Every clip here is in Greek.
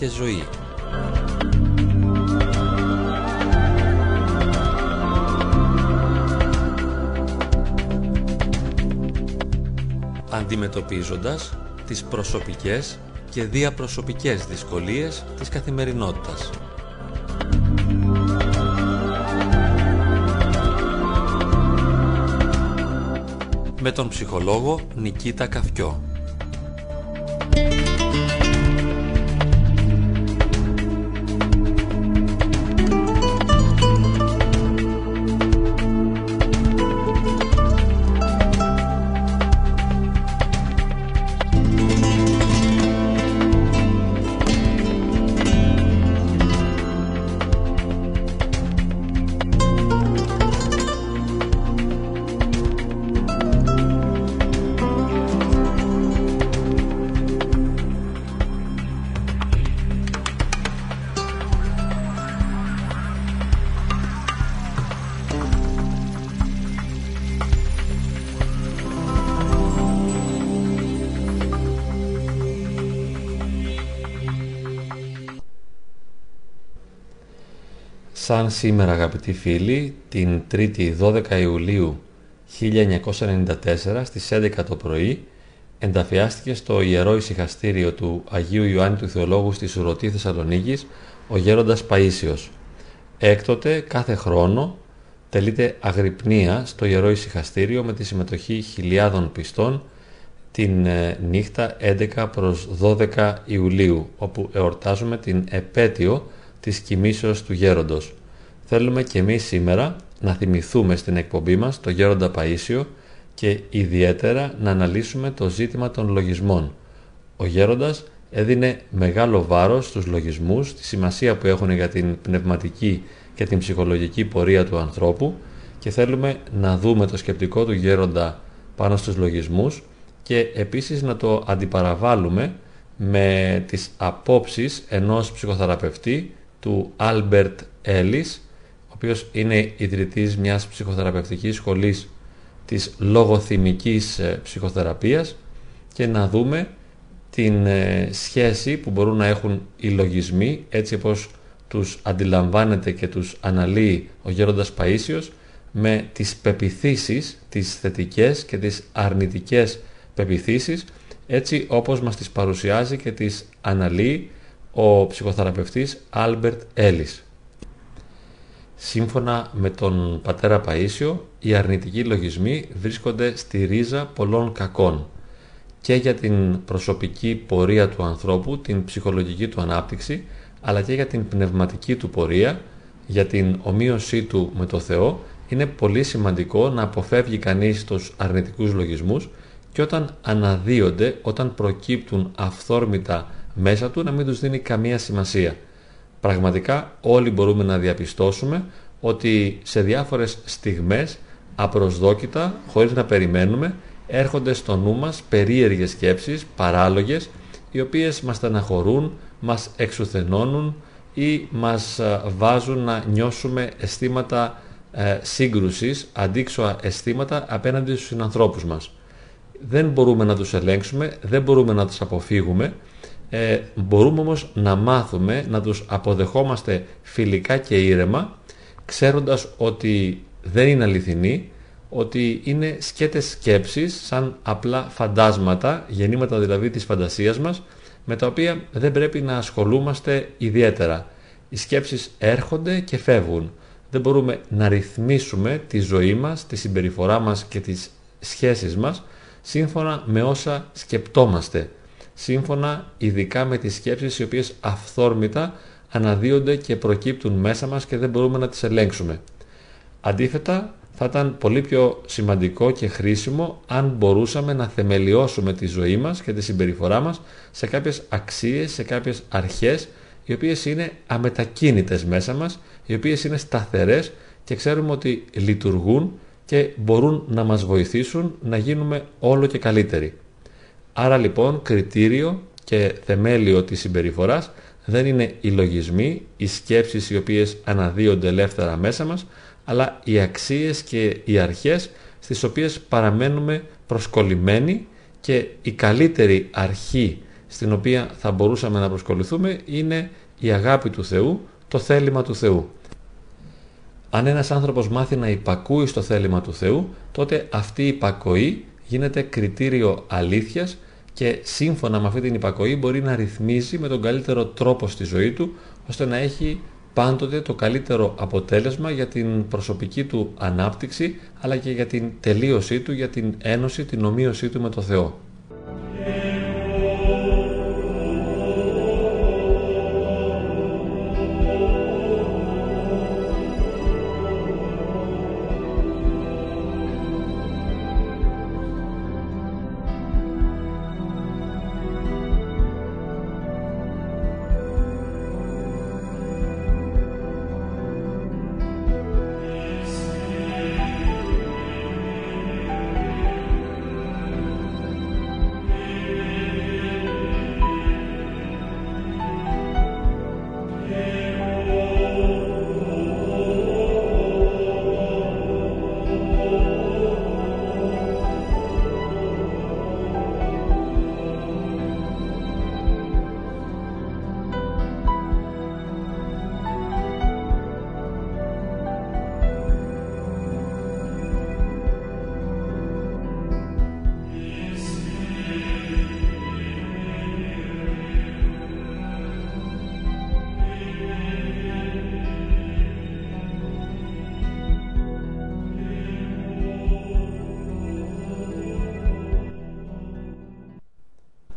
και ζωή. Αντιμετωπίζοντας τις προσωπικές και διαπροσωπικές δυσκολίες της καθημερινότητας. Με τον ψυχολόγο Νικήτα Καφκιό. Σαν σήμερα αγαπητοί φίλοι, την 3η 12 Ιουλίου 1994 στις 11 το πρωί ενταφιάστηκε στο Ιερό Ησυχαστήριο του Αγίου Ιωάννη του Θεολόγου στη Σουρωτή Θεσσαλονίκης ο γέροντας Παΐσιος. Έκτοτε κάθε χρόνο τελείται αγρυπνία στο Ιερό Ησυχαστήριο με τη συμμετοχή χιλιάδων πιστών την ε, νύχτα 11 προς 12 Ιουλίου όπου εορτάζουμε την επέτειο της κοιμήσεως του γέροντος. Θέλουμε και εμείς σήμερα να θυμηθούμε στην εκπομπή μας το Γέροντα Παΐσιο και ιδιαίτερα να αναλύσουμε το ζήτημα των λογισμών. Ο Γέροντας έδινε μεγάλο βάρος στους λογισμούς, τη σημασία που έχουν για την πνευματική και την ψυχολογική πορεία του ανθρώπου και θέλουμε να δούμε το σκεπτικό του Γέροντα πάνω στους λογισμούς και επίσης να το αντιπαραβάλουμε με τις απόψεις ενός ψυχοθεραπευτή του Albert Ellis οποίος είναι ιδρυτής μιας ψυχοθεραπευτικής σχολής της λογοθυμικής ε, ψυχοθεραπείας και να δούμε την ε, σχέση που μπορούν να έχουν οι λογισμοί έτσι όπως τους αντιλαμβάνεται και τους αναλύει ο Γέροντας Παΐσιος με τις πεπιθήσεις, τις θετικές και τις αρνητικές πεποιθήσεις έτσι όπως μας τις παρουσιάζει και τις αναλύει ο ψυχοθεραπευτής Άλμπερτ Έλλης. Σύμφωνα με τον πατέρα Παΐσιο, οι αρνητικοί λογισμοί βρίσκονται στη ρίζα πολλών κακών και για την προσωπική πορεία του ανθρώπου, την ψυχολογική του ανάπτυξη, αλλά και για την πνευματική του πορεία, για την ομοίωσή του με το Θεό, είναι πολύ σημαντικό να αποφεύγει κανείς τους αρνητικούς λογισμούς και όταν αναδύονται, όταν προκύπτουν αυθόρμητα μέσα του, να μην τους δίνει καμία σημασία. Πραγματικά όλοι μπορούμε να διαπιστώσουμε ότι σε διάφορες στιγμές απροσδόκητα, χωρίς να περιμένουμε, έρχονται στο νου μας περίεργες σκέψεις, παράλογες, οι οποίες μας στεναχωρούν, μας εξουθενώνουν ή μας βάζουν να νιώσουμε αισθήματα ε, σύγκρουσης, αντίξωα αισθήματα απέναντι στους συνανθρώπους μας. Δεν μπορούμε να τους ελέγξουμε, δεν μπορούμε να τους αποφύγουμε, ε, μπορούμε όμως να μάθουμε να τους αποδεχόμαστε φιλικά και ήρεμα ξέροντας ότι δεν είναι αληθινοί ότι είναι σκέτες σκέψεις σαν απλά φαντάσματα, γεννήματα δηλαδή της φαντασίας μας με τα οποία δεν πρέπει να ασχολούμαστε ιδιαίτερα. Οι σκέψεις έρχονται και φεύγουν. Δεν μπορούμε να ρυθμίσουμε τη ζωή μας, τη συμπεριφορά μας και τις σχέσεις μας σύμφωνα με όσα σκεπτόμαστε σύμφωνα ειδικά με τις σκέψεις οι οποίες αυθόρμητα αναδύονται και προκύπτουν μέσα μας και δεν μπορούμε να τις ελέγξουμε. Αντίθετα, θα ήταν πολύ πιο σημαντικό και χρήσιμο αν μπορούσαμε να θεμελιώσουμε τη ζωή μας και τη συμπεριφορά μας σε κάποιες αξίες, σε κάποιες αρχές οι οποίες είναι αμετακίνητες μέσα μας, οι οποίες είναι σταθερές και ξέρουμε ότι λειτουργούν και μπορούν να μας βοηθήσουν να γίνουμε όλο και καλύτεροι. Άρα λοιπόν κριτήριο και θεμέλιο της συμπεριφοράς δεν είναι οι λογισμοί, οι σκέψεις οι οποίες αναδύονται ελεύθερα μέσα μας, αλλά οι αξίες και οι αρχές στις οποίες παραμένουμε προσκολλημένοι και η καλύτερη αρχή στην οποία θα μπορούσαμε να προσκοληθούμε είναι η αγάπη του Θεού, το θέλημα του Θεού. Αν ένας άνθρωπος μάθει να υπακούει στο θέλημα του Θεού, τότε αυτή η υπακοή γίνεται κριτήριο αλήθειας και σύμφωνα με αυτή την υπακοή μπορεί να ρυθμίζει με τον καλύτερο τρόπο στη ζωή του, ώστε να έχει πάντοτε το καλύτερο αποτέλεσμα για την προσωπική του ανάπτυξη, αλλά και για την τελείωσή του, για την ένωση, την ομοίωσή του με το Θεό.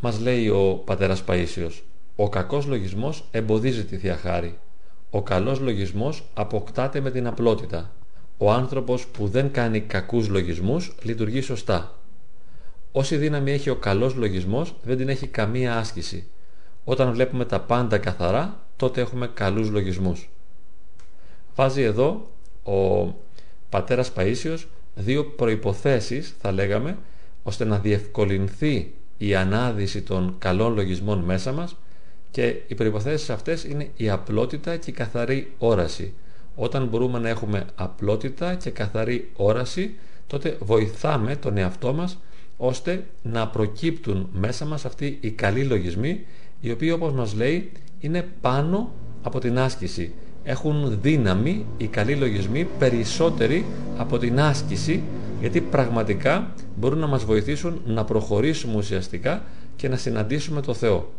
Μας λέει ο πατέρας Παΐσιος, ο κακός λογισμός εμποδίζει τη Θεία Χάρη. Ο καλός λογισμός αποκτάται με την απλότητα. Ο άνθρωπος που δεν κάνει κακούς λογισμούς λειτουργεί σωστά. Όση δύναμη έχει ο καλός λογισμός δεν την έχει καμία άσκηση. Όταν βλέπουμε τα πάντα καθαρά, τότε έχουμε καλούς λογισμούς. Βάζει εδώ ο πατέρας Παΐσιος δύο προϋποθέσεις, θα λέγαμε, ώστε να διευκολυνθεί η ανάδυση των καλών λογισμών μέσα μας και οι προϋποθέσεις αυτές είναι η απλότητα και η καθαρή όραση. Όταν μπορούμε να έχουμε απλότητα και καθαρή όραση, τότε βοηθάμε τον εαυτό μας ώστε να προκύπτουν μέσα μας αυτοί οι καλοί λογισμοί, οι οποίοι όπως μας λέει είναι πάνω από την άσκηση. Έχουν δύναμη οι καλοί λογισμοί περισσότεροι από την άσκηση γιατί πραγματικά μπορούν να μας βοηθήσουν να προχωρήσουμε ουσιαστικά και να συναντήσουμε το Θεό.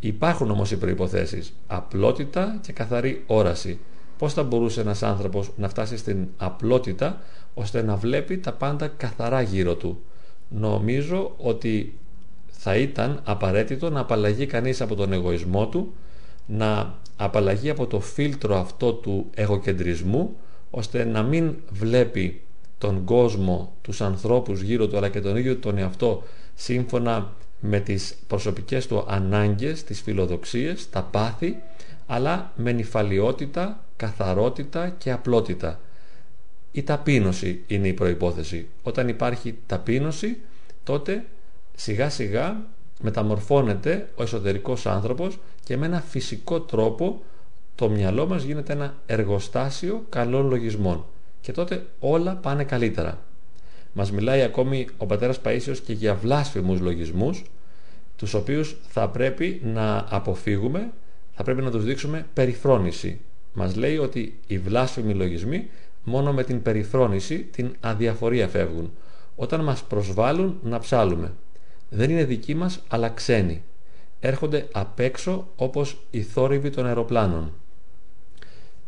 Υπάρχουν όμως οι προϋποθέσεις, απλότητα και καθαρή όραση. Πώς θα μπορούσε ένας άνθρωπος να φτάσει στην απλότητα ώστε να βλέπει τα πάντα καθαρά γύρω του. Νομίζω ότι θα ήταν απαραίτητο να απαλλαγεί κανείς από τον εγωισμό του, να απαλλαγεί από το φίλτρο αυτό του εγωκεντρισμού, ώστε να μην βλέπει τον κόσμο, τους ανθρώπους γύρω του αλλά και τον ίδιο τον εαυτό σύμφωνα με τις προσωπικές του ανάγκες, τις φιλοδοξίες, τα πάθη αλλά με νυφαλιότητα, καθαρότητα και απλότητα. Η ταπείνωση είναι η προϋπόθεση. Όταν υπάρχει ταπείνωση τότε σιγά σιγά μεταμορφώνεται ο εσωτερικός άνθρωπος και με ένα φυσικό τρόπο το μυαλό μας γίνεται ένα εργοστάσιο καλών λογισμών και τότε όλα πάνε καλύτερα. Μας μιλάει ακόμη ο πατέρας Παΐσιος και για βλάσφημους λογισμούς, τους οποίους θα πρέπει να αποφύγουμε, θα πρέπει να τους δείξουμε περιφρόνηση. Μας λέει ότι οι βλάσφημοι λογισμοί μόνο με την περιφρόνηση, την αδιαφορία φεύγουν. Όταν μας προσβάλλουν να ψάλουμε. Δεν είναι δικοί μας αλλά ξένοι. Έρχονται απ' έξω όπως οι θόρυβοι των αεροπλάνων.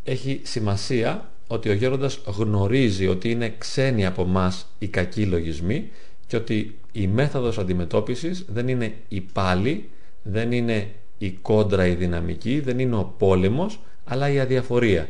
Έχει σημασία ότι ο γέροντας γνωρίζει ότι είναι ξένοι από μας οι κακοί λογισμοί και ότι η μέθοδος αντιμετώπισης δεν είναι η πάλη, δεν είναι η κόντρα η δυναμική, δεν είναι ο πόλεμος, αλλά η αδιαφορία.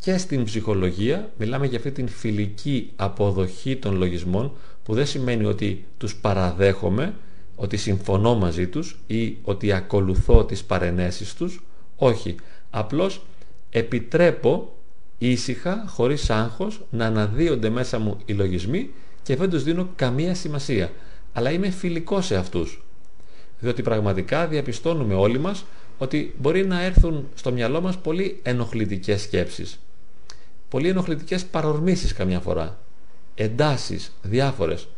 Και στην ψυχολογία μιλάμε για αυτή την φιλική αποδοχή των λογισμών που δεν σημαίνει ότι τους παραδέχομαι, ότι συμφωνώ μαζί τους ή ότι ακολουθώ τις παρενέσεις τους. Όχι, απλώς επιτρέπω ήσυχα, χωρίς άγχος, να αναδύονται μέσα μου οι λογισμοί και δεν τους δίνω καμία σημασία. Αλλά είμαι φιλικός σε αυτούς. Διότι πραγματικά διαπιστώνουμε όλοι μας ότι μπορεί να έρθουν στο μυαλό μας πολύ ενοχλητικές σκέψεις. Πολύ ενοχλητικές παρορμήσεις καμιά φορά. Εντάσεις, διάφορες.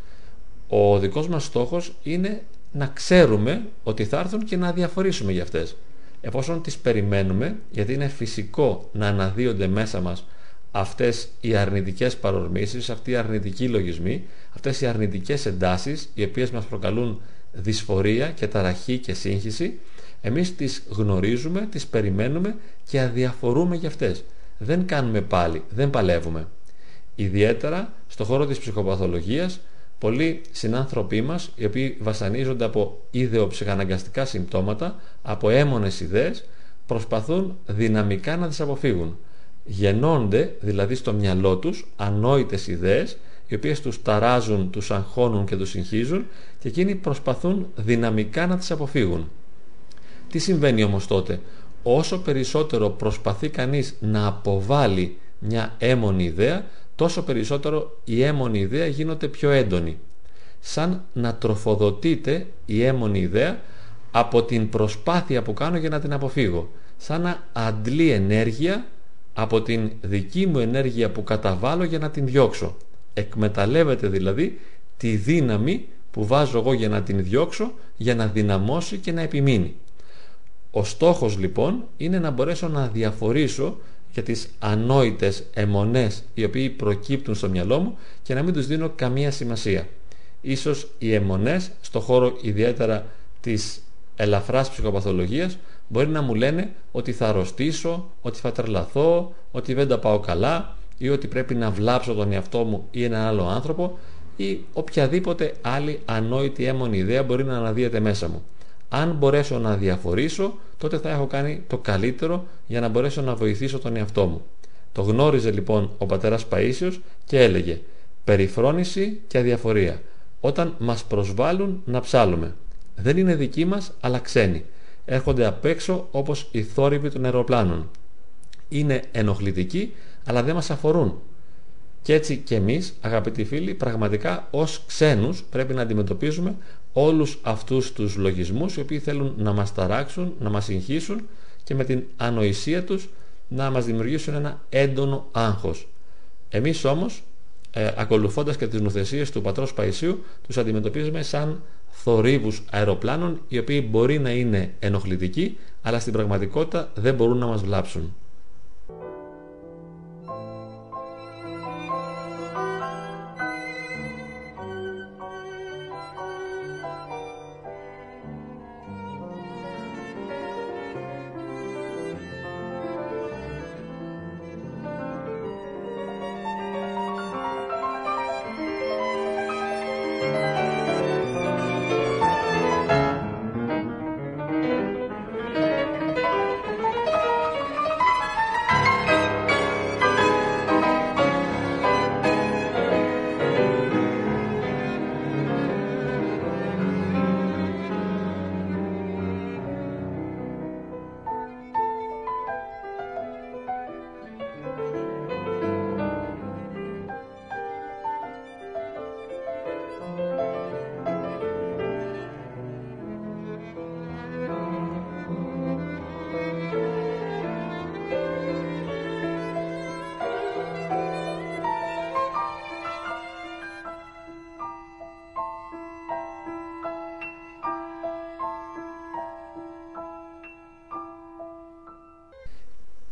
Ο δικός μας στόχος είναι να ξέρουμε ότι θα έρθουν και να διαφορήσουμε για αυτές. Εφόσον τις περιμένουμε, γιατί είναι φυσικό να αναδύονται μέσα μας αυτές οι αρνητικές παρορμήσεις, αυτοί οι αρνητικοί λογισμοί, αυτές οι αρνητικές εντάσεις, οι οποίες μας προκαλούν δυσφορία και ταραχή και σύγχυση, εμείς τις γνωρίζουμε, τις περιμένουμε και αδιαφορούμε για αυτές. Δεν κάνουμε πάλι, δεν παλεύουμε. Ιδιαίτερα στο χώρο της ψυχοπαθολογίας, πολλοί συνάνθρωποι μας, οι οποίοι βασανίζονται από ιδεοψυχαναγκαστικά συμπτώματα, από έμονες ιδέες, προσπαθούν δυναμικά να τις αποφύγουν. Γεννώνται δηλαδή στο μυαλό τους ανόητες ιδέες οι οποίες τους ταράζουν, τους αγχώνουν και τους συγχύζουν και εκείνοι προσπαθούν δυναμικά να τις αποφύγουν. Τι συμβαίνει όμως τότε, όσο περισσότερο προσπαθεί κανείς να αποβάλει μια έμονη ιδέα, τόσο περισσότερο η έμονη ιδέα γίνεται πιο έντονη. Σαν να τροφοδοτείται η έμονη ιδέα από την προσπάθεια που κάνω για να την αποφύγω. Σαν να αντλεί ενέργεια από την δική μου ενέργεια που καταβάλω για να την διώξω. Εκμεταλλεύεται δηλαδή τη δύναμη που βάζω εγώ για να την διώξω για να δυναμώσει και να επιμείνει. Ο στόχος λοιπόν είναι να μπορέσω να διαφορήσω για τις ανόητες αιμονές οι οποίοι προκύπτουν στο μυαλό μου και να μην τους δίνω καμία σημασία. Ίσως οι αιμονές στο χώρο ιδιαίτερα της ελαφράς ψυχοπαθολογίας μπορεί να μου λένε ότι θα αρρωστήσω, ότι θα τρελαθώ, ότι δεν τα πάω καλά ή ότι πρέπει να βλάψω τον εαυτό μου ή έναν άλλο άνθρωπο ή οποιαδήποτε άλλη ανόητη έμονη ιδέα μπορεί να αναδύεται μέσα μου. Αν μπορέσω να διαφορήσω, τότε θα έχω κάνει το καλύτερο για να μπορέσω να βοηθήσω τον εαυτό μου. Το γνώριζε λοιπόν ο πατέρας Παΐσιος και έλεγε «Περιφρόνηση και αδιαφορία. Όταν μας προσβάλλουν να ψάλουμε. Δεν είναι δικοί μας αλλά ξένοι έρχονται απ' έξω όπως οι θόρυβοι των αεροπλάνων. Είναι ενοχλητικοί, αλλά δεν μας αφορούν. Και έτσι και εμείς, αγαπητοί φίλοι, πραγματικά ως ξένους πρέπει να αντιμετωπίζουμε όλους αυτούς τους λογισμούς οι οποίοι θέλουν να μας ταράξουν, να μας συγχύσουν και με την ανοησία τους να μας δημιουργήσουν ένα έντονο άγχος. Εμείς όμως, ε, ακολουθώντας και τις νοθεσίες του πατρός Παϊσίου, τους αντιμετωπίζουμε σαν θορύβους αεροπλάνων οι οποίοι μπορεί να είναι ενοχλητικοί αλλά στην πραγματικότητα δεν μπορούν να μας βλάψουν.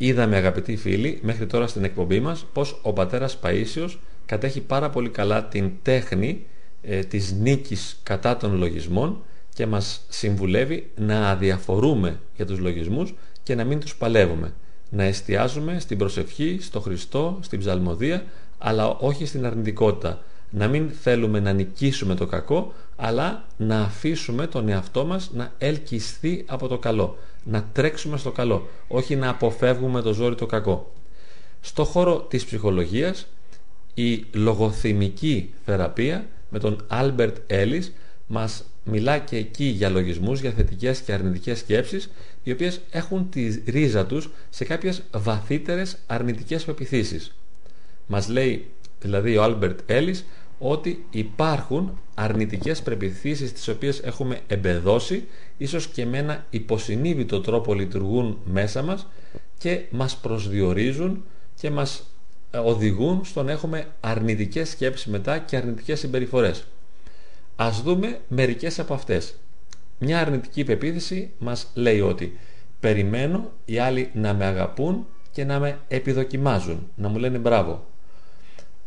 Είδαμε αγαπητοί φίλοι μέχρι τώρα στην εκπομπή μας πως ο πατέρας Παΐσιος κατέχει πάρα πολύ καλά την τέχνη ε, της νίκης κατά των λογισμών και μας συμβουλεύει να αδιαφορούμε για τους λογισμούς και να μην τους παλεύουμε. Να εστιάζουμε στην προσευχή, στο Χριστό, στην ψαλμοδία αλλά όχι στην αρνητικότητα. Να μην θέλουμε να νικήσουμε το κακό αλλά να αφήσουμε τον εαυτό μας να ελκυστεί από το καλό να τρέξουμε στο καλό, όχι να αποφεύγουμε το ζόρι το κακό. Στο χώρο της ψυχολογίας, η λογοθυμική θεραπεία με τον Άλμπερτ Έλλις μας μιλά και εκεί για λογισμούς, για θετικές και αρνητικές σκέψεις, οι οποίες έχουν τη ρίζα τους σε κάποιες βαθύτερες αρνητικές πεποιθήσεις. Μας λέει δηλαδή ο Άλμπερτ Έλλις ότι υπάρχουν αρνητικές πεποιθήσεις τις οποίες έχουμε εμπεδώσει ίσως και με ένα υποσυνείδητο τρόπο λειτουργούν μέσα μας και μας προσδιορίζουν και μας ε, οδηγούν στο να έχουμε αρνητικές σκέψεις μετά και αρνητικές συμπεριφορές. Ας δούμε μερικές από αυτές. Μια αρνητική πεποίθηση μας λέει ότι περιμένω οι άλλοι να με αγαπούν και να με επιδοκιμάζουν, να μου λένε μπράβο.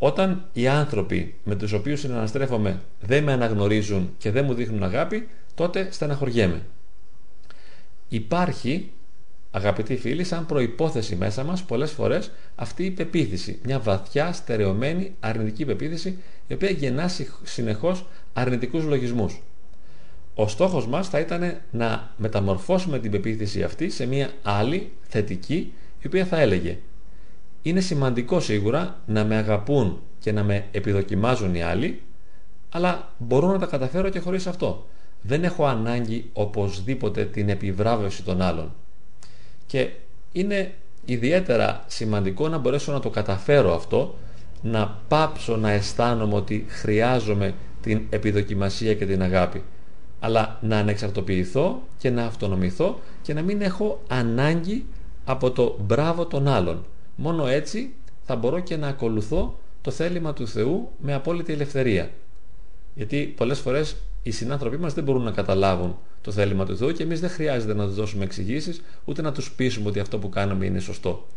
Όταν οι άνθρωποι με τους οποίους συναναστρέφομαι δεν με αναγνωρίζουν και δεν μου δείχνουν αγάπη, τότε στεναχωριέμαι. Υπάρχει, αγαπητοί φίλοι, σαν προϋπόθεση μέσα μας πολλές φορές αυτή η πεποίθηση, μια βαθιά, στερεωμένη, αρνητική πεποίθηση, η οποία γεννά συνεχώς αρνητικούς λογισμούς. Ο στόχος μας θα ήταν να μεταμορφώσουμε την πεποίθηση αυτή σε μια άλλη, θετική, η οποία θα έλεγε είναι σημαντικό σίγουρα να με αγαπούν και να με επιδοκιμάζουν οι άλλοι, αλλά μπορώ να τα καταφέρω και χωρίς αυτό. Δεν έχω ανάγκη οπωσδήποτε την επιβράβευση των άλλων. Και είναι ιδιαίτερα σημαντικό να μπορέσω να το καταφέρω αυτό, να πάψω να αισθάνομαι ότι χρειάζομαι την επιδοκιμασία και την αγάπη, αλλά να ανεξαρτοποιηθώ και να αυτονομηθώ και να μην έχω ανάγκη από το μπράβο των άλλων. Μόνο έτσι θα μπορώ και να ακολουθώ το θέλημα του Θεού με απόλυτη ελευθερία. Γιατί πολλές φορές οι συνάνθρωποι μας δεν μπορούν να καταλάβουν το θέλημα του Θεού και εμείς δεν χρειάζεται να τους δώσουμε εξηγήσεις ούτε να τους πείσουμε ότι αυτό που κάνουμε είναι σωστό.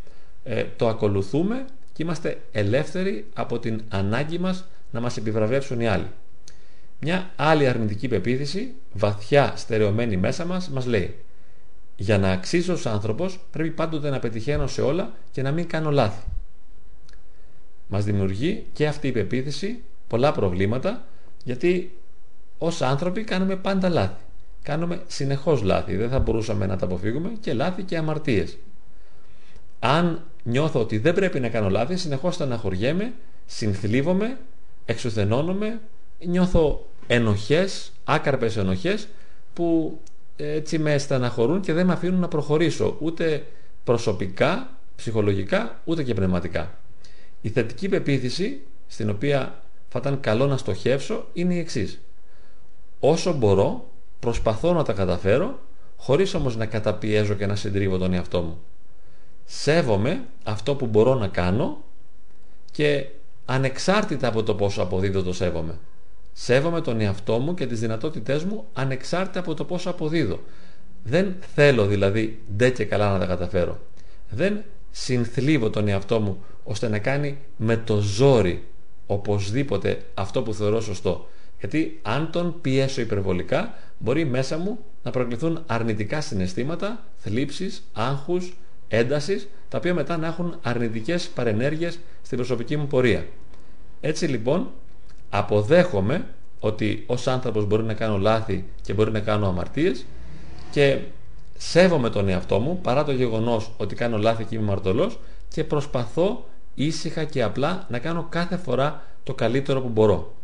Ε, το ακολουθούμε και είμαστε ελεύθεροι από την ανάγκη μας να μας επιβραβεύσουν οι άλλοι. Μια άλλη αρνητική πεποίθηση, βαθιά στερεωμένη μέσα μας, μας λέει για να αξίζω ως άνθρωπος πρέπει πάντοτε να πετυχαίνω σε όλα και να μην κάνω λάθη. Μας δημιουργεί και αυτή η πεποίθηση πολλά προβλήματα γιατί ως άνθρωποι κάνουμε πάντα λάθη. Κάνουμε συνεχώς λάθη. Δεν θα μπορούσαμε να τα αποφύγουμε και λάθη και αμαρτίες. Αν νιώθω ότι δεν πρέπει να κάνω λάθη, συνεχώς στεναχωριέμαι, συνθλίβομαι, εξουθενώνομαι, νιώθω ενοχές, άκαρπες ενοχές που έτσι με στεναχωρούν και δεν με αφήνουν να προχωρήσω ούτε προσωπικά, ψυχολογικά, ούτε και πνευματικά. Η θετική πεποίθηση, στην οποία θα ήταν καλό να στοχεύσω, είναι η εξής. Όσο μπορώ, προσπαθώ να τα καταφέρω, χωρίς όμως να καταπιέζω και να συντρίβω τον εαυτό μου. Σέβομαι αυτό που μπορώ να κάνω και ανεξάρτητα από το πόσο αποδίδω το σέβομαι. Σέβομαι τον εαυτό μου και τις δυνατότητές μου ανεξάρτητα από το πόσο αποδίδω. Δεν θέλω δηλαδή ντε και καλά να τα καταφέρω. Δεν συνθλίβω τον εαυτό μου ώστε να κάνει με το ζόρι οπωσδήποτε αυτό που θεωρώ σωστό. Γιατί αν τον πιέσω υπερβολικά μπορεί μέσα μου να προκληθούν αρνητικά συναισθήματα, θλίψεις, άγχους, έντασης τα οποία μετά να έχουν αρνητικές παρενέργειες στην προσωπική μου πορεία. Έτσι λοιπόν αποδέχομαι ότι ως άνθρωπος μπορεί να κάνω λάθη και μπορεί να κάνω αμαρτίες και σέβομαι τον εαυτό μου παρά το γεγονός ότι κάνω λάθη και είμαι μαρτωλός και προσπαθώ ήσυχα και απλά να κάνω κάθε φορά το καλύτερο που μπορώ.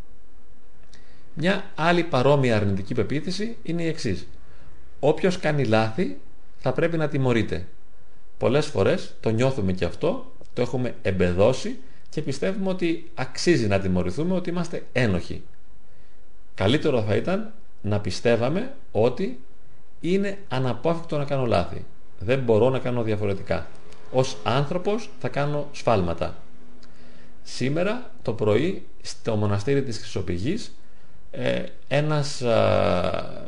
Μια άλλη παρόμοια αρνητική πεποίθηση είναι η εξής. Όποιος κάνει λάθη θα πρέπει να τιμωρείται. Πολλές φορές το νιώθουμε και αυτό, το έχουμε εμπεδώσει και πιστεύουμε ότι αξίζει να τιμωρηθούμε, ότι είμαστε ένοχοι. Καλύτερο θα ήταν να πιστεύαμε ότι είναι αναπόφευκτο να κάνω λάθη. Δεν μπορώ να κάνω διαφορετικά. Ως άνθρωπος θα κάνω σφάλματα. Σήμερα το πρωί στο μοναστήρι της Χρυσοπηγής ε, ένας α,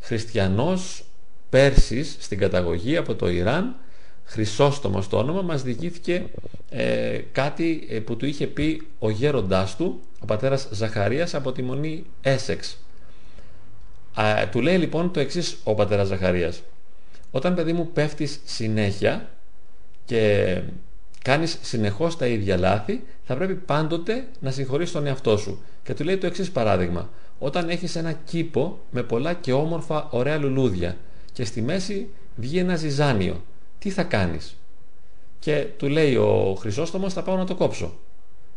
χριστιανός Πέρσης στην καταγωγή από το Ιράν Χρυσόστομος στο όνομα, μας διηγήθηκε ε, κάτι ε, που του είχε πει ο γέροντάς του, ο πατέρας Ζαχαρίας από τη μονή Έσεξ. του λέει λοιπόν το εξής ο πατέρας Ζαχαρίας. Όταν παιδί μου πέφτεις συνέχεια και κάνεις συνεχώς τα ίδια λάθη, θα πρέπει πάντοτε να συγχωρείς τον εαυτό σου. Και του λέει το εξής παράδειγμα. Όταν έχεις ένα κήπο με πολλά και όμορφα ωραία λουλούδια και στη μέση βγει ένα ζυζάνιο τι θα κάνεις; Και του λέει ο Χρυσόστομος θα πάω να το κόψω.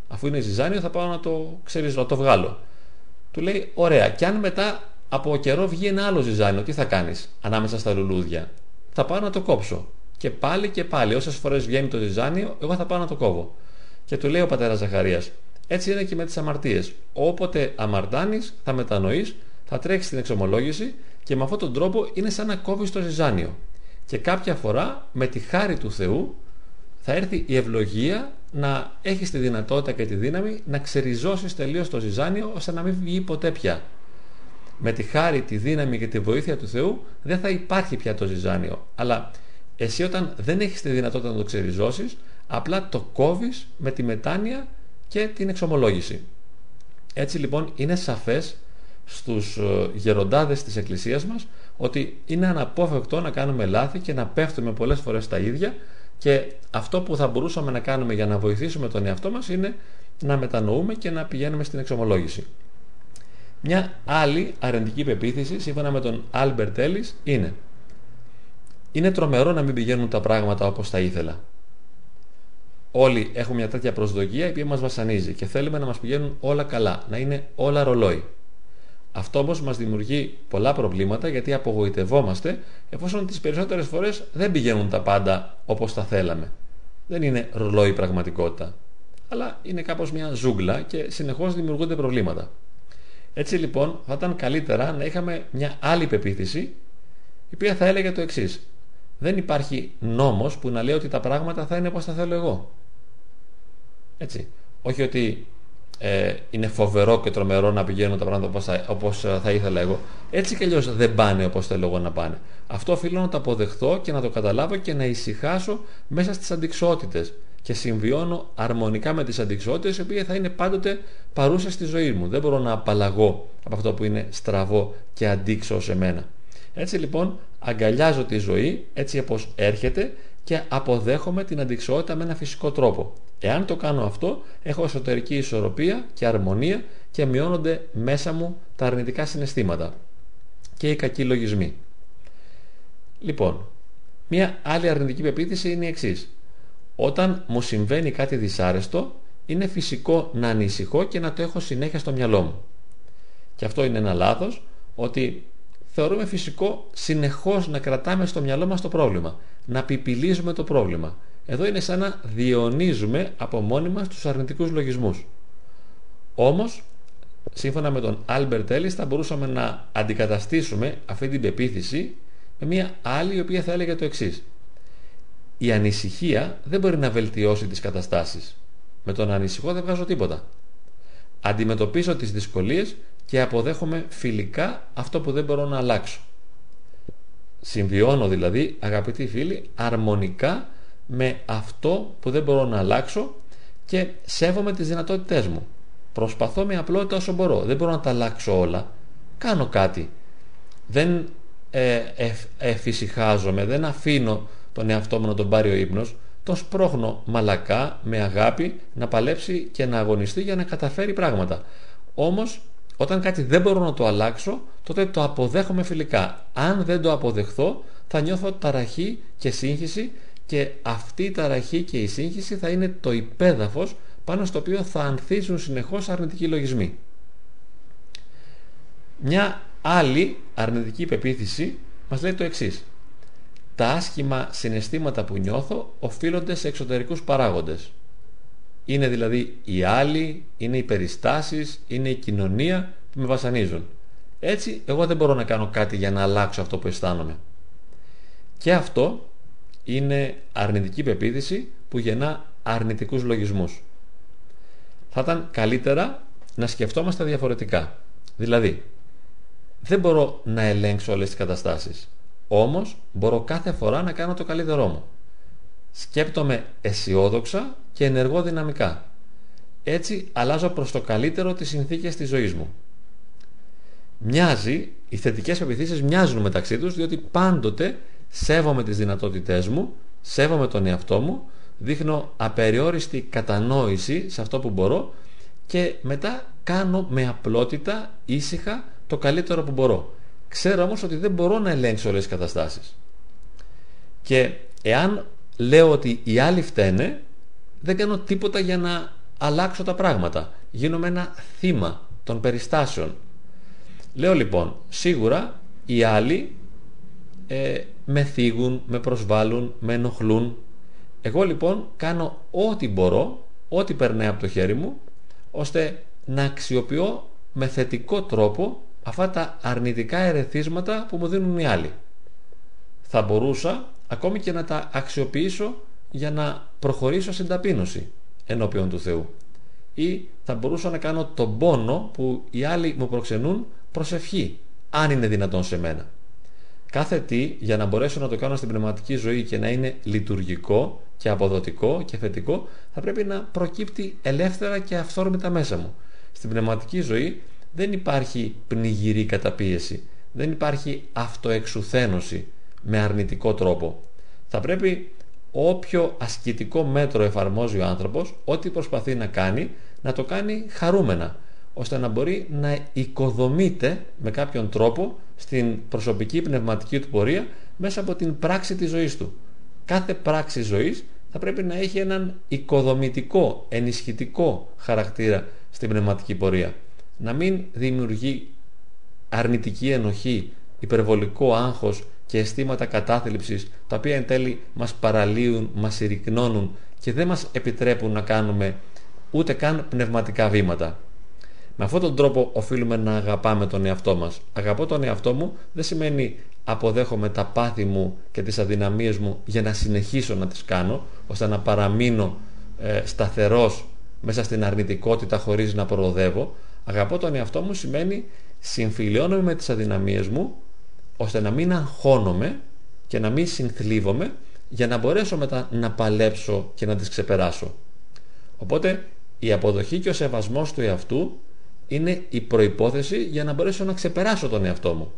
Αφού είναι ζυζάνιο θα πάω να το, ξέρεις, να το βγάλω. Του λέει ωραία και αν μετά από καιρό βγει ένα άλλο ζυζάνιο τι θα κάνεις ανάμεσα στα λουλούδια; Θα πάω να το κόψω. Και πάλι και πάλι όσες φορές βγαίνει το ζυζάνιο εγώ θα πάω να το κόβω. Και του λέει ο πατέρας Ζαχαρίας έτσι είναι και με τις αμαρτίες. Όποτε αμαρτάνεις θα μετανοείς, θα τρέξεις την εξομολόγηση και με αυτόν τον τρόπο είναι σαν να κόβεις το ζυζάνιο και κάποια φορά με τη χάρη του Θεού θα έρθει η ευλογία να έχεις τη δυνατότητα και τη δύναμη να ξεριζώσεις τελείως το ζυζάνιο ώστε να μην βγει ποτέ πια. με τη χάρη, τη δύναμη και τη βοήθεια του Θεού δεν θα υπάρχει πια το ζυζάνιο. Αλλά εσύ όταν δεν έχεις τη δυνατότητα να το ξεριζώσεις, απλά το κόβεις με τη μετάνοια και την εξομολόγηση. Έτσι λοιπόν είναι σαφές στους ε, γεροντάδες της Εκκλησίας μας ότι είναι αναπόφευκτο να κάνουμε λάθη και να πέφτουμε πολλές φορές τα ίδια και αυτό που θα μπορούσαμε να κάνουμε για να βοηθήσουμε τον εαυτό μας είναι να μετανοούμε και να πηγαίνουμε στην εξομολόγηση. Μια άλλη αρνητική πεποίθηση, σύμφωνα με τον Άλμπερτ Έλλις, είναι είναι τρομερό να μην πηγαίνουν τα πράγματα όπως τα ήθελα. Όλοι έχουμε μια τέτοια προσδοκία η οποία μας βασανίζει και θέλουμε να μας πηγαίνουν όλα καλά, να είναι όλα ρολόι. Αυτό όμως μας δημιουργεί πολλά προβλήματα γιατί απογοητευόμαστε εφόσον τις περισσότερες φορές δεν πηγαίνουν τα πάντα όπως τα θέλαμε. Δεν είναι ρολόι πραγματικότητα, αλλά είναι κάπως μια ζούγκλα και συνεχώς δημιουργούνται προβλήματα. Έτσι λοιπόν θα ήταν καλύτερα να είχαμε μια άλλη πεποίθηση η οποία θα έλεγε το εξής. Δεν υπάρχει νόμος που να λέει ότι τα πράγματα θα είναι όπως τα θέλω εγώ. Έτσι. Όχι ότι ε, είναι φοβερό και τρομερό να πηγαίνουν τα πράγματα όπως θα, όπως θα ήθελα εγώ. Έτσι κι αλλιώς δεν πάνε όπως θέλω εγώ να πάνε. Αυτό οφείλω να το αποδεχθώ και να το καταλάβω και να ησυχάσω μέσα στις αντικσότητες και συμβιώνω αρμονικά με τις αντικσότητες οι οποίες θα είναι πάντοτε παρούσες στη ζωή μου. Δεν μπορώ να απαλλαγώ από αυτό που είναι στραβό και αντίξω σε μένα. Έτσι λοιπόν αγκαλιάζω τη ζωή έτσι όπως έρχεται και αποδέχομαι την αντικσότητα με ένα φυσικό τρόπο. Εάν το κάνω αυτό, έχω εσωτερική ισορροπία και αρμονία και μειώνονται μέσα μου τα αρνητικά συναισθήματα και οι κακοί λογισμοί. Λοιπόν, μια άλλη αρνητική πεποίθηση είναι η εξής. Όταν μου συμβαίνει κάτι δυσάρεστο, είναι φυσικό να ανησυχώ και να το έχω συνέχεια στο μυαλό μου. Και αυτό είναι ένα λάθος, ότι θεωρούμε φυσικό συνεχώς να κρατάμε στο μυαλό μας το πρόβλημα, να πιπιλίζουμε το πρόβλημα. Εδώ είναι σαν να διονίζουμε από μόνοι μας τους αρνητικούς λογισμούς. Όμως, σύμφωνα με τον Albert Ellis, θα μπορούσαμε να αντικαταστήσουμε αυτή την πεποίθηση με μια άλλη η οποία θα έλεγε το εξής. Η ανησυχία δεν μπορεί να βελτιώσει τις καταστάσεις. Με τον ανησυχώ δεν βγάζω τίποτα. Αντιμετωπίζω τις δυσκολίες και αποδέχομαι φιλικά αυτό που δεν μπορώ να αλλάξω. Συμβιώνω δηλαδή, αγαπητοί φίλοι, αρμονικά με αυτό που δεν μπορώ να αλλάξω και σέβομαι τις δυνατότητές μου. Προσπαθώ με απλότητα όσο μπορώ. Δεν μπορώ να τα αλλάξω όλα. Κάνω κάτι. Δεν ε, εφησυχάζομαι, δεν αφήνω τον εαυτό μου να τον πάρει ο ύπνος. Τον σπρώχνω μαλακά, με αγάπη, να παλέψει και να αγωνιστεί για να καταφέρει πράγματα. Όμως όταν κάτι δεν μπορώ να το αλλάξω, τότε το αποδέχομαι φιλικά. Αν δεν το αποδεχθώ, θα νιώθω ταραχή και σύγχυση και αυτή η ταραχή και η σύγχυση θα είναι το υπέδαφος πάνω στο οποίο θα ανθίζουν συνεχώς αρνητικοί λογισμοί. Μια άλλη αρνητική πεποίθηση μας λέει το εξής. Τα άσχημα συναισθήματα που νιώθω οφείλονται σε εξωτερικούς παράγοντες. Είναι δηλαδή οι άλλοι, είναι οι περιστάσεις, είναι η κοινωνία που με βασανίζουν. Έτσι εγώ δεν μπορώ να κάνω κάτι για να αλλάξω αυτό που αισθάνομαι. Και αυτό είναι αρνητική πεποίθηση που γεννά αρνητικούς λογισμούς. Θα ήταν καλύτερα να σκεφτόμαστε διαφορετικά. Δηλαδή, δεν μπορώ να ελέγξω όλες τις καταστάσεις. Όμως μπορώ κάθε φορά να κάνω το καλύτερό μου. Σκέπτομαι αισιόδοξα και ενεργό δυναμικά. Έτσι αλλάζω προς το καλύτερο τις συνθήκες της ζωής μου. Μοιάζει, οι θετικές πεπιθήσεις μοιάζουν μεταξύ τους διότι πάντοτε σέβομαι τις δυνατότητές μου, σέβομαι τον εαυτό μου, δείχνω απεριόριστη κατανόηση σε αυτό που μπορώ και μετά κάνω με απλότητα, ήσυχα, το καλύτερο που μπορώ. Ξέρω όμως ότι δεν μπορώ να ελέγξω όλες τις καταστάσεις. Και εάν λέω ότι οι άλλοι φταίνε, δεν κάνω τίποτα για να αλλάξω τα πράγματα. Γίνομαι ένα θύμα των περιστάσεων. Λέω λοιπόν, σίγουρα οι άλλοι ε, με θίγουν, με προσβάλλουν, με ενοχλούν. Εγώ λοιπόν κάνω ό,τι μπορώ, ό,τι περνάει από το χέρι μου, ώστε να αξιοποιώ με θετικό τρόπο αυτά τα αρνητικά ερεθίσματα που μου δίνουν οι άλλοι. Θα μπορούσα ακόμη και να τα αξιοποιήσω για να προχωρήσω στην ταπείνωση ενώπιον του Θεού. Ή θα μπορούσα να κάνω τον πόνο που οι άλλοι μου προξενούν προσευχή αν είναι δυνατόν σε μένα. Κάθε τι για να μπορέσω να το κάνω στην πνευματική ζωή και να είναι λειτουργικό και αποδοτικό και θετικό θα πρέπει να προκύπτει ελεύθερα και αυθόρμητα μέσα μου. Στην πνευματική ζωή δεν υπάρχει πνιγυρή καταπίεση, δεν υπάρχει αυτοεξουθένωση με αρνητικό τρόπο. Θα πρέπει όποιο ασκητικό μέτρο εφαρμόζει ο άνθρωπος, ό,τι προσπαθεί να κάνει, να το κάνει χαρούμενα, ώστε να μπορεί να οικοδομείται με κάποιον τρόπο στην προσωπική πνευματική του πορεία μέσα από την πράξη της ζωής του. Κάθε πράξη ζωής θα πρέπει να έχει έναν οικοδομητικό, ενισχυτικό χαρακτήρα στην πνευματική πορεία. Να μην δημιουργεί αρνητική ενοχή, υπερβολικό άγχος και αισθήματα κατάθλιψης τα οποία εν τέλει μας παραλύουν, μας συρρυκνώνουν και δεν μας επιτρέπουν να κάνουμε ούτε καν πνευματικά βήματα. Με αυτόν τον τρόπο οφείλουμε να αγαπάμε τον εαυτό μας. Αγαπώ τον εαυτό μου δεν σημαίνει αποδέχομαι τα πάθη μου και τις αδυναμίες μου για να συνεχίσω να τις κάνω ώστε να παραμείνω ε, σταθερός μέσα στην αρνητικότητα χωρίς να προοδεύω. Αγαπώ τον εαυτό μου σημαίνει συμφιλιώνομαι με τις αδυναμίες μου ώστε να μην αγχώνομαι και να μην συνθλίβομαι για να μπορέσω μετά να παλέψω και να τις ξεπεράσω. Οπότε η αποδοχή και ο σεβασμός του εαυτού είναι η προϋπόθεση για να μπορέσω να ξεπεράσω τον εαυτό μου.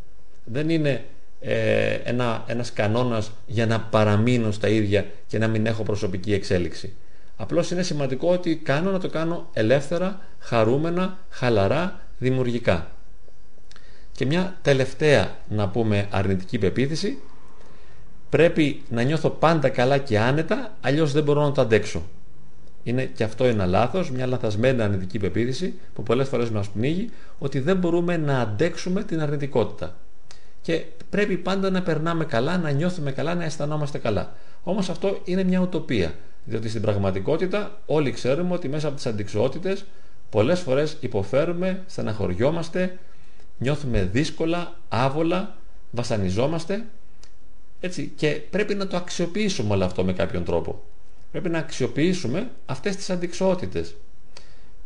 Δεν είναι ε, ένα, ένας κανόνας για να παραμείνω στα ίδια και να μην έχω προσωπική εξέλιξη. Απλώς είναι σημαντικό ότι κάνω να το κάνω ελεύθερα, χαρούμενα, χαλαρά, δημιουργικά. Και μια τελευταία να πούμε αρνητική πεποίθηση πρέπει να νιώθω πάντα καλά και άνετα αλλιώς δεν μπορώ να το αντέξω. Είναι και αυτό ένα λάθος, μια λαθασμένη αρνητική πεποίθηση που πολλές φορές μας πνίγει ότι δεν μπορούμε να αντέξουμε την αρνητικότητα. Και πρέπει πάντα να περνάμε καλά, να νιώθουμε καλά, να αισθανόμαστε καλά. Όμως αυτό είναι μια ουτοπία. Διότι στην πραγματικότητα όλοι ξέρουμε ότι μέσα από τις αντικσοότητες πολλές φορές υποφέρουμε, στεναχωριόμαστε, νιώθουμε δύσκολα, άβολα, βασανιζόμαστε έτσι, και πρέπει να το αξιοποιήσουμε όλο αυτό με κάποιον τρόπο. Πρέπει να αξιοποιήσουμε αυτές τις αντικσότητες.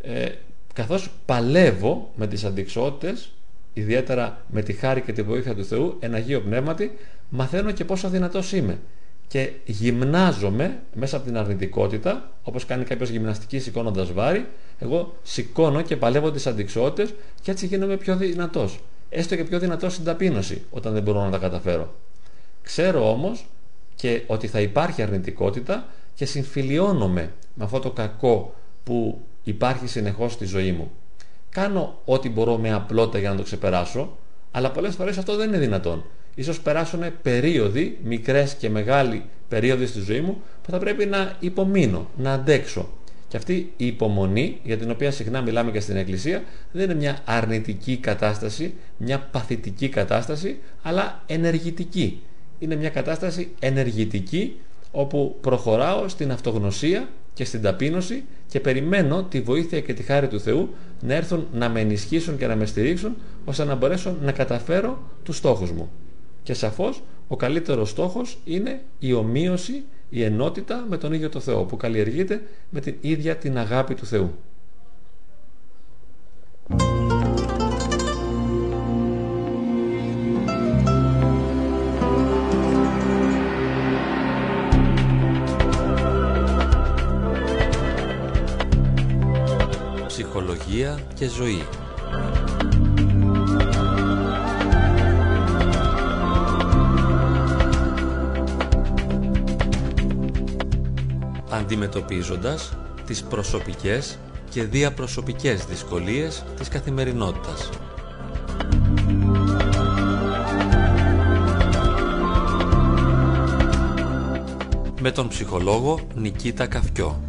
Ε, καθώς παλεύω με τις αντικσότητες, ιδιαίτερα με τη χάρη και τη βοήθεια του Θεού, εν Αγίο Πνεύματι, μαθαίνω και πόσο δυνατός είμαι. Και γυμνάζομαι μέσα από την αρνητικότητα, όπως κάνει κάποιος γυμναστική σηκώνοντας βάρη, εγώ σηκώνω και παλεύω τις αντικσότητες και έτσι γίνομαι πιο δυνατός. Έστω και πιο δυνατός στην ταπείνωση όταν δεν μπορώ να τα καταφέρω. Ξέρω όμως και ότι θα υπάρχει αρνητικότητα και συμφιλιώνομαι με αυτό το κακό που υπάρχει συνεχώς στη ζωή μου. Κάνω ό,τι μπορώ με απλότητα για να το ξεπεράσω, αλλά πολλές φορές αυτό δεν είναι δυνατόν. Ίσως περάσουν περίοδοι, μικρές και μεγάλοι περίοδοι στη ζωή μου, που θα πρέπει να υπομείνω, να αντέξω. Και αυτή η υπομονή, για την οποία συχνά μιλάμε και στην Εκκλησία, δεν είναι μια αρνητική κατάσταση, μια παθητική κατάσταση, αλλά ενεργητική. Είναι μια κατάσταση ενεργητική, όπου προχωράω στην αυτογνωσία και στην ταπείνωση και περιμένω τη βοήθεια και τη χάρη του Θεού να έρθουν να με ενισχύσουν και να με στηρίξουν ώστε να μπορέσω να καταφέρω τους στόχους μου. Και σαφώς ο καλύτερος στόχος είναι η ομοίωση η ενότητα με τον ίδιο το Θεό που καλλιεργείται με την ίδια την αγάπη του Θεού. Ψυχολογία και ζωή αντιμετωπίζοντας τις προσωπικές και διαπροσωπικές δυσκολίες της καθημερινότητας. Με τον ψυχολόγο Νικήτα Καφκιό.